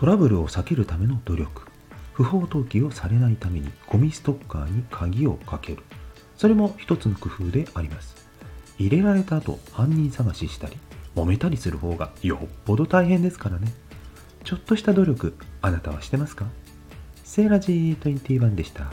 トラブルを避けるための努力。不法投棄をされないためにゴミストッカーに鍵をかける。それも一つの工夫であります。入れられた後犯人探ししたり揉めたりする方がよっぽど大変ですからね。ちょっとした努力あなたはしてますか？セーラジー21でした。